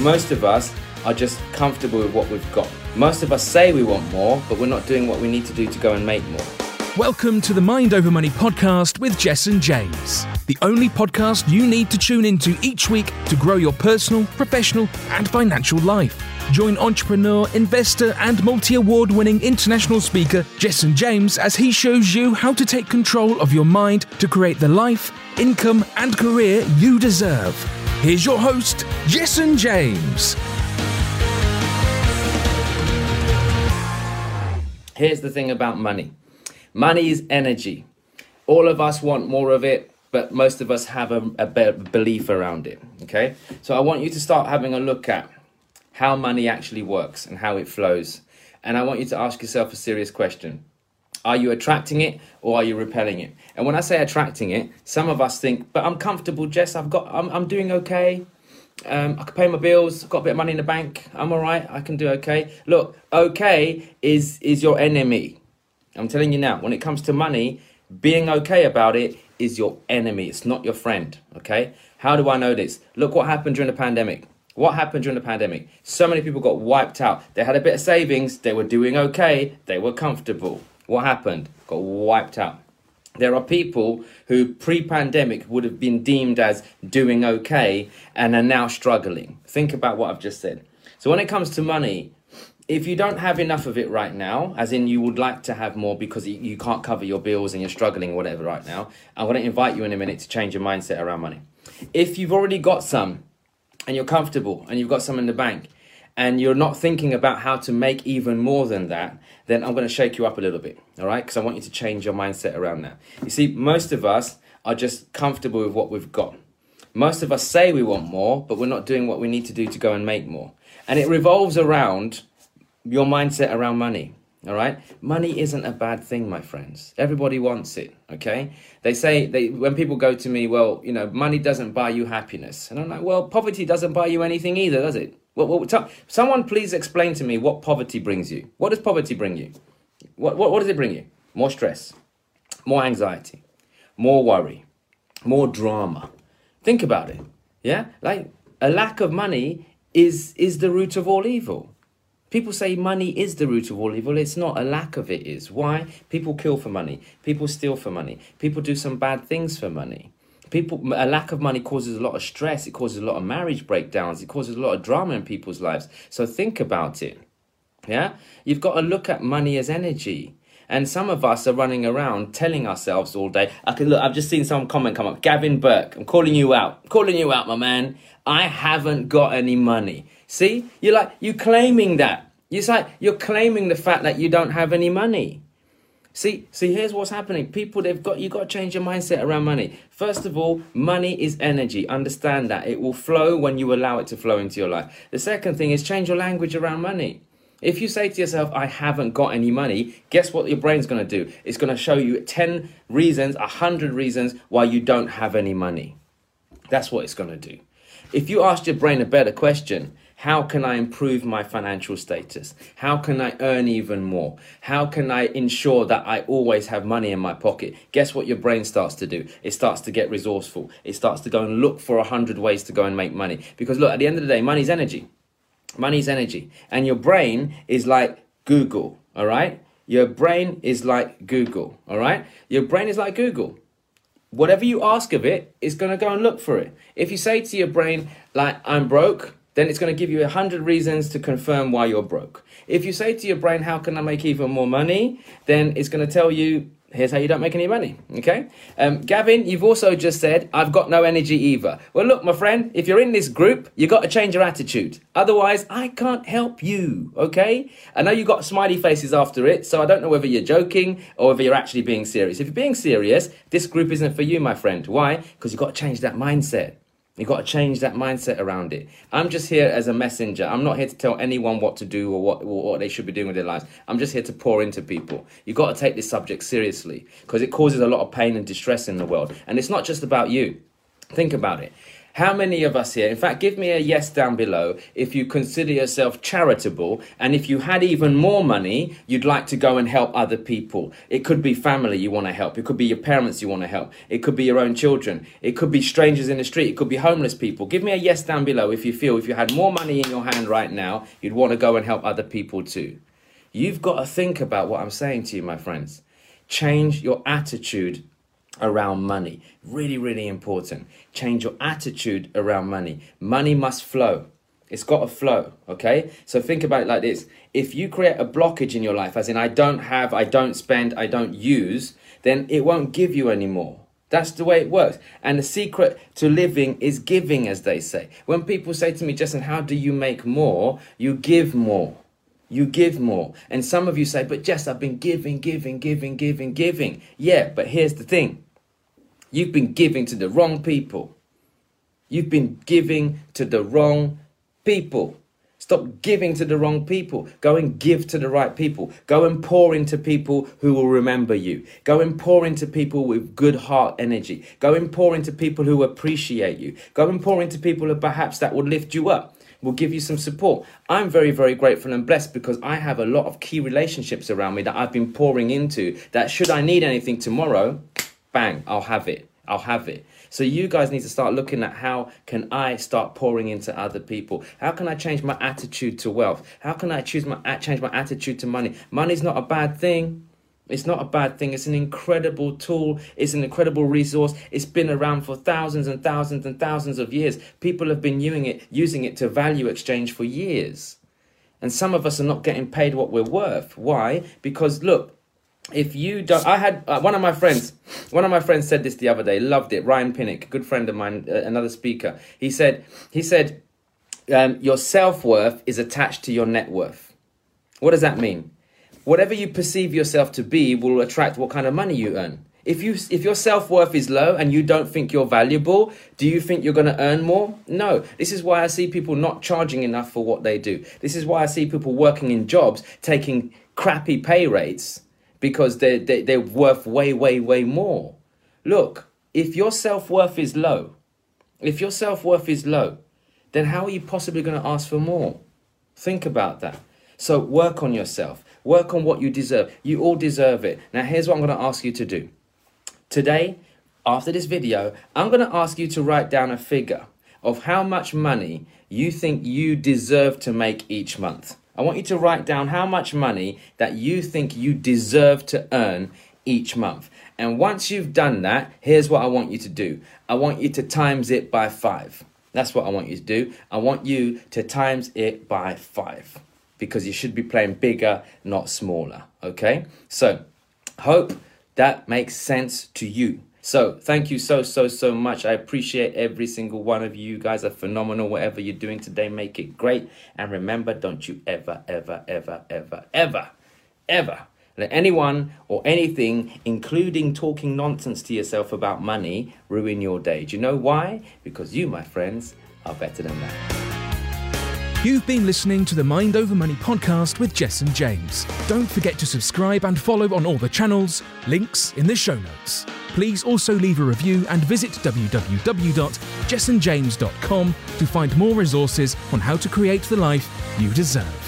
Most of us are just comfortable with what we've got. Most of us say we want more, but we're not doing what we need to do to go and make more. Welcome to the Mind Over Money podcast with Jessen James, the only podcast you need to tune into each week to grow your personal, professional, and financial life. Join entrepreneur, investor, and multi award winning international speaker Jessen James as he shows you how to take control of your mind to create the life, income, and career you deserve. Here's your host, and James. Here's the thing about money money is energy. All of us want more of it, but most of us have a, a belief around it. Okay? So I want you to start having a look at how money actually works and how it flows. And I want you to ask yourself a serious question. Are you attracting it or are you repelling it? And when I say attracting it, some of us think, but I'm comfortable, Jess. I've got, I'm, I'm doing okay. Um, I can pay my bills. Got a bit of money in the bank. I'm all right. I can do okay. Look, okay is is your enemy. I'm telling you now. When it comes to money, being okay about it is your enemy. It's not your friend. Okay. How do I know this? Look what happened during the pandemic. What happened during the pandemic? So many people got wiped out. They had a bit of savings. They were doing okay. They were comfortable. What happened? Got wiped out. There are people who pre pandemic would have been deemed as doing okay and are now struggling. Think about what I've just said. So, when it comes to money, if you don't have enough of it right now, as in you would like to have more because you can't cover your bills and you're struggling or whatever right now, I'm going to invite you in a minute to change your mindset around money. If you've already got some and you're comfortable and you've got some in the bank and you're not thinking about how to make even more than that, then I'm going to shake you up a little bit, all right? Because I want you to change your mindset around that. You see, most of us are just comfortable with what we've got. Most of us say we want more, but we're not doing what we need to do to go and make more. And it revolves around your mindset around money. All right, money isn't a bad thing, my friends. Everybody wants it. Okay, they say they when people go to me, well, you know, money doesn't buy you happiness, and I'm like, well, poverty doesn't buy you anything either, does it? Well, well someone please explain to me what poverty brings you. What does poverty bring you? What, what, what does it bring you? More stress, more anxiety, more worry, more drama. Think about it. Yeah, like a lack of money is is the root of all evil. People say money is the root of all evil. It's not. A lack of it is. Why? People kill for money. People steal for money. People do some bad things for money. People, a lack of money causes a lot of stress. It causes a lot of marriage breakdowns. It causes a lot of drama in people's lives. So think about it. Yeah, you've got to look at money as energy. And some of us are running around telling ourselves all day. I can look. I've just seen some comment come up. Gavin Burke, I'm calling you out. I'm calling you out, my man. I haven't got any money. See, you're like you claiming that. It's like you're claiming the fact that you don't have any money. See, see, here's what's happening. People, they've got you got to change your mindset around money. First of all, money is energy. Understand that it will flow when you allow it to flow into your life. The second thing is change your language around money. If you say to yourself, I haven't got any money, guess what your brain's going to do? It's going to show you 10 reasons, 100 reasons why you don't have any money. That's what it's going to do. If you ask your brain a better question, how can I improve my financial status? How can I earn even more? How can I ensure that I always have money in my pocket? Guess what your brain starts to do? It starts to get resourceful. It starts to go and look for a hundred ways to go and make money. Because look, at the end of the day, money's energy. Money's energy. And your brain is like Google, all right? Your brain is like Google, all right? Your brain is like Google whatever you ask of it, it's going to go and look for it. If you say to your brain, like, I'm broke, then it's going to give you a hundred reasons to confirm why you're broke. If you say to your brain, How can I make even more money? then it's going to tell you, Here's how you don't make any money. Okay? Um, Gavin, you've also just said, I've got no energy either. Well, look, my friend, if you're in this group, you've got to change your attitude. Otherwise, I can't help you. Okay? I know you got smiley faces after it, so I don't know whether you're joking or whether you're actually being serious. If you're being serious, this group isn't for you, my friend. Why? Because you've got to change that mindset. You've got to change that mindset around it. I'm just here as a messenger. I'm not here to tell anyone what to do or what, or what they should be doing with their lives. I'm just here to pour into people. You've got to take this subject seriously because it causes a lot of pain and distress in the world. And it's not just about you. Think about it. How many of us here, in fact, give me a yes down below if you consider yourself charitable and if you had even more money, you'd like to go and help other people. It could be family you want to help. It could be your parents you want to help. It could be your own children. It could be strangers in the street. It could be homeless people. Give me a yes down below if you feel if you had more money in your hand right now, you'd want to go and help other people too. You've got to think about what I'm saying to you, my friends. Change your attitude around money. Really, really important. Change your attitude around money. Money must flow. It's got to flow, okay? So think about it like this. If you create a blockage in your life, as in I don't have, I don't spend, I don't use, then it won't give you anymore. That's the way it works. And the secret to living is giving, as they say. When people say to me, Jessen, how do you make more? You give more. You give more. And some of you say, but Jess, I've been giving, giving, giving, giving, giving. Yeah, but here's the thing You've been giving to the wrong people. You've been giving to the wrong people. Stop giving to the wrong people. Go and give to the right people. Go and pour into people who will remember you. Go and pour into people with good heart energy. Go and pour into people who appreciate you. Go and pour into people who perhaps that will lift you up, will give you some support. I'm very, very grateful and blessed because I have a lot of key relationships around me that I've been pouring into that should I need anything tomorrow, bang, I'll have it. I'll have it. So you guys need to start looking at how can I start pouring into other people? How can I change my attitude to wealth? How can I choose my change my attitude to money? Money's not a bad thing. It's not a bad thing. It's an incredible tool. It's an incredible resource. It's been around for thousands and thousands and thousands of years. People have been using it, using it to value exchange for years. And some of us are not getting paid what we're worth. Why? Because look, if you don't i had uh, one of my friends one of my friends said this the other day loved it ryan pinnock good friend of mine uh, another speaker. He said he said um, your self-worth is attached to your net worth. What does that mean? Whatever you perceive yourself to be will attract what kind of money you earn. If you if your self-worth is low and you don't think you're valuable do you think you're going to earn more? No. This is why i see people not charging enough for what they do. This is why i see people working in jobs taking crappy pay rates because they, they, they're worth way, way, way more. Look, if your self worth is low, if your self worth is low, then how are you possibly going to ask for more? Think about that. So work on yourself. Work on what you deserve. You all deserve it. Now, here's what I'm going to ask you to do. Today, after this video, I'm going to ask you to write down a figure of how much money you think you deserve to make each month. I want you to write down how much money that you think you deserve to earn each month. And once you've done that, here's what I want you to do I want you to times it by five. That's what I want you to do. I want you to times it by five because you should be playing bigger, not smaller. Okay? So, hope that makes sense to you. So thank you so, so, so much. I appreciate every single one of you. You guys are phenomenal. Whatever you're doing today, make it great. And remember, don't you ever, ever, ever, ever, ever, ever let anyone or anything, including talking nonsense to yourself about money, ruin your day. Do you know why? Because you, my friends, are better than that. You've been listening to the Mind Over Money podcast with Jessen James. Don't forget to subscribe and follow on all the channels, links in the show notes. Please also leave a review and visit www.jessenjames.com to find more resources on how to create the life you deserve.